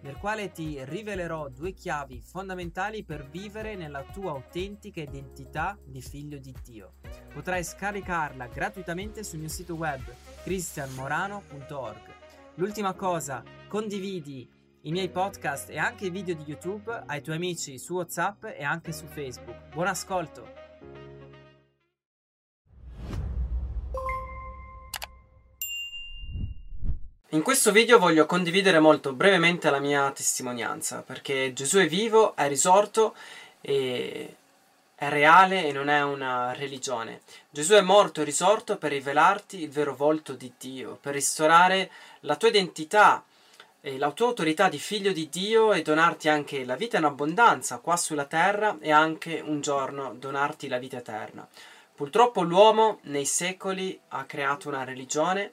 nel quale ti rivelerò due chiavi fondamentali per vivere nella tua autentica identità di figlio di Dio. Potrai scaricarla gratuitamente sul mio sito web cristianmorano.org. L'ultima cosa, condividi i miei podcast e anche i video di YouTube ai tuoi amici su WhatsApp e anche su Facebook. Buon ascolto! In questo video voglio condividere molto brevemente la mia testimonianza, perché Gesù è vivo, è risorto e è reale e non è una religione. Gesù è morto e risorto per rivelarti il vero volto di Dio, per ristorare la tua identità e la tua autorità di figlio di Dio e donarti anche la vita in abbondanza qua sulla terra e anche un giorno donarti la vita eterna. Purtroppo l'uomo nei secoli ha creato una religione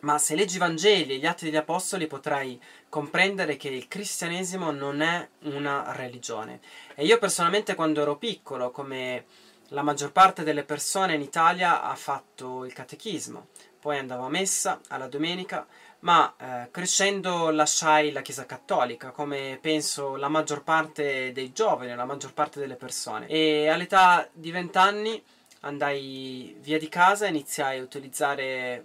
ma se leggi i Vangeli e gli Atti degli Apostoli potrai comprendere che il cristianesimo non è una religione. E io personalmente quando ero piccolo, come la maggior parte delle persone in Italia, ha fatto il catechismo, poi andavo a messa alla domenica, ma eh, crescendo lasciai la Chiesa Cattolica, come penso la maggior parte dei giovani, la maggior parte delle persone. E all'età di vent'anni andai via di casa e iniziai a utilizzare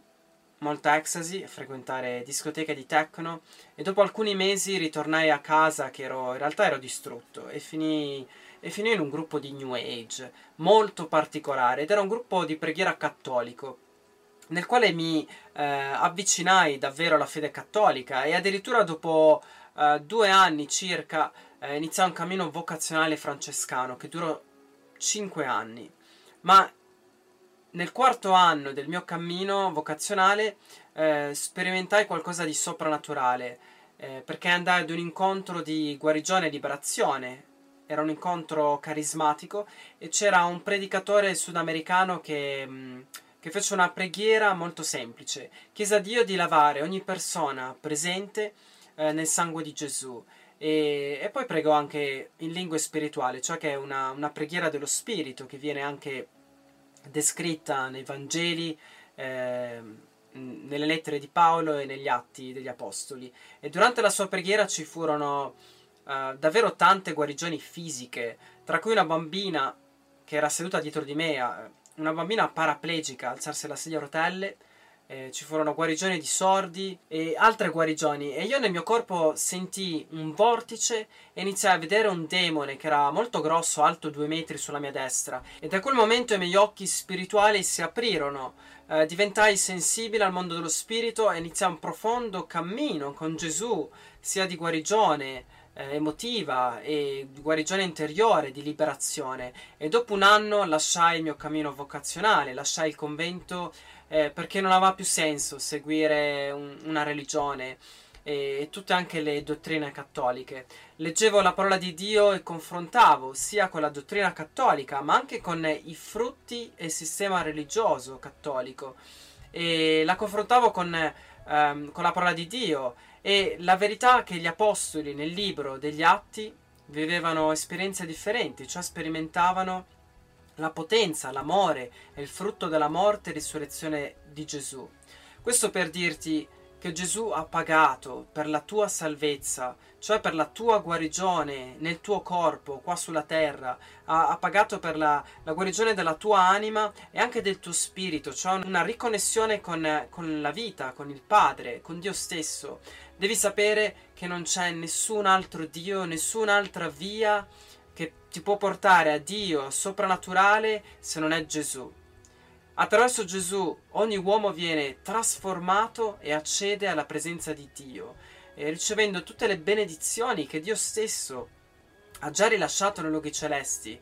molta ecstasy, frequentare discoteche di techno e dopo alcuni mesi ritornai a casa che ero, in realtà ero distrutto e finì, e finì in un gruppo di New Age molto particolare ed era un gruppo di preghiera cattolico nel quale mi eh, avvicinai davvero alla fede cattolica e addirittura dopo eh, due anni circa eh, iniziai un cammino vocazionale francescano che durò cinque anni. Ma nel quarto anno del mio cammino vocazionale eh, sperimentai qualcosa di soprannaturale eh, perché andai ad un incontro di guarigione e liberazione. Era un incontro carismatico e c'era un predicatore sudamericano che, mm, che fece una preghiera molto semplice. Chiese a Dio di lavare ogni persona presente eh, nel sangue di Gesù. E, e, poi pregò anche in lingue spirituali, cioè che è una, una preghiera dello spirito che viene anche descritta nei Vangeli, eh, nelle lettere di Paolo e negli atti degli Apostoli. E durante la sua preghiera ci furono eh, davvero tante guarigioni fisiche, tra cui una bambina che era seduta dietro di me, eh, una bambina paraplegica, alzarsi alla sedia a rotelle eh, ci furono guarigioni di sordi e altre guarigioni. E io nel mio corpo sentii un vortice e iniziai a vedere un demone che era molto grosso, alto due metri sulla mia destra. E da quel momento i miei occhi spirituali si aprirono, eh, diventai sensibile al mondo dello spirito e iniziai un profondo cammino con Gesù, sia di guarigione, eh, emotiva e guarigione interiore, di liberazione. E dopo un anno lasciai il mio cammino vocazionale, lasciai il convento eh, perché non aveva più senso seguire un, una religione e, e, tutte anche le dottrine cattoliche. Leggevo la parola di Dio e confrontavo sia con la dottrina cattolica, ma anche con i frutti e il sistema religioso cattolico. E la confrontavo con, ehm, con la parola di Dio e la verità che gli apostoli nel libro degli Atti vivevano esperienze differenti, cioè sperimentavano la potenza, l'amore e il frutto della morte e risurrezione di Gesù. Questo per dirti che Gesù ha pagato per la tua salvezza, cioè per la tua guarigione nel tuo corpo, qua sulla terra, ha, ha pagato per la, la, guarigione della tua anima e anche del tuo spirito, cioè una riconnessione con, con la vita, con il Padre, con Dio stesso. Devi sapere che non c'è nessun altro Dio, nessun'altra via che ti può portare a Dio soprannaturale se non è Gesù. Attraverso Gesù ogni uomo viene trasformato e accede alla presenza di Dio, ricevendo tutte le benedizioni che Dio stesso ha già rilasciato nei luoghi celesti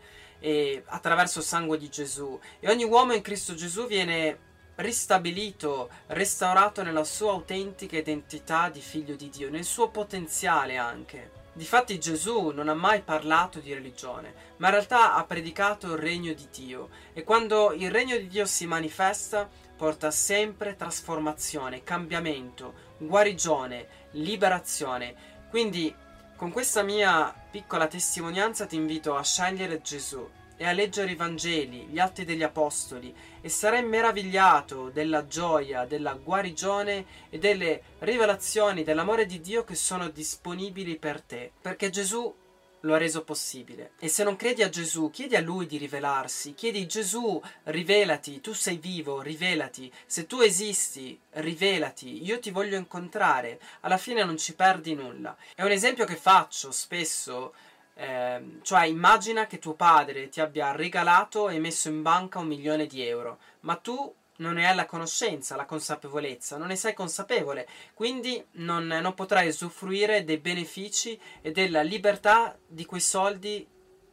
attraverso il sangue di Gesù. E ogni uomo in Cristo Gesù viene ristabilito, restaurato nella sua autentica identità di figlio di Dio, nel suo potenziale anche. Difatti Gesù non ha mai parlato di religione, ma in realtà ha predicato il regno di Dio e quando il regno di Dio si manifesta, porta sempre trasformazione, cambiamento, guarigione, liberazione. Quindi con questa mia piccola testimonianza ti invito a scegliere Gesù e a leggere i Vangeli, gli Atti degli Apostoli e sarai meravigliato della gioia, della guarigione e delle rivelazioni dell'amore di Dio che sono disponibili per te, perché Gesù lo ha reso possibile. E se non credi a Gesù, chiedi a Lui di rivelarsi, chiedi Gesù, rivelati, tu sei vivo, rivelati, se tu esisti, rivelati, io ti voglio incontrare, alla fine non ci perdi nulla. È un esempio che faccio spesso, eh, cioè immagina che tuo padre ti abbia regalato e messo in banca un milione di euro, ma tu non ne hai la conoscenza, la consapevolezza, non ne sei consapevole, quindi non, non potrai usufruire dei benefici e della libertà di quei soldi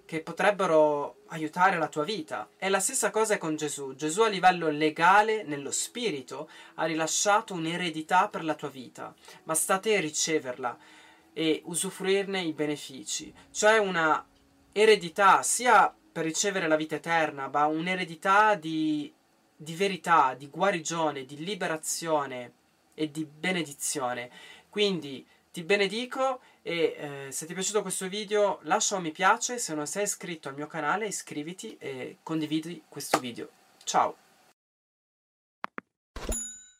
che potrebbero aiutare la tua vita. È la stessa cosa con Gesù. Gesù a livello legale, nello spirito, ha rilasciato un'eredità per la tua vita, ma sta a te riceverla e usufruirne i benefici. Cioè una eredità sia per ricevere la vita eterna, ma un'eredità di di verità, di guarigione, di liberazione e di benedizione. Quindi ti benedico e eh, se ti è piaciuto questo video lascia un mi piace, se non sei iscritto al mio canale iscriviti e condividi questo video. Ciao!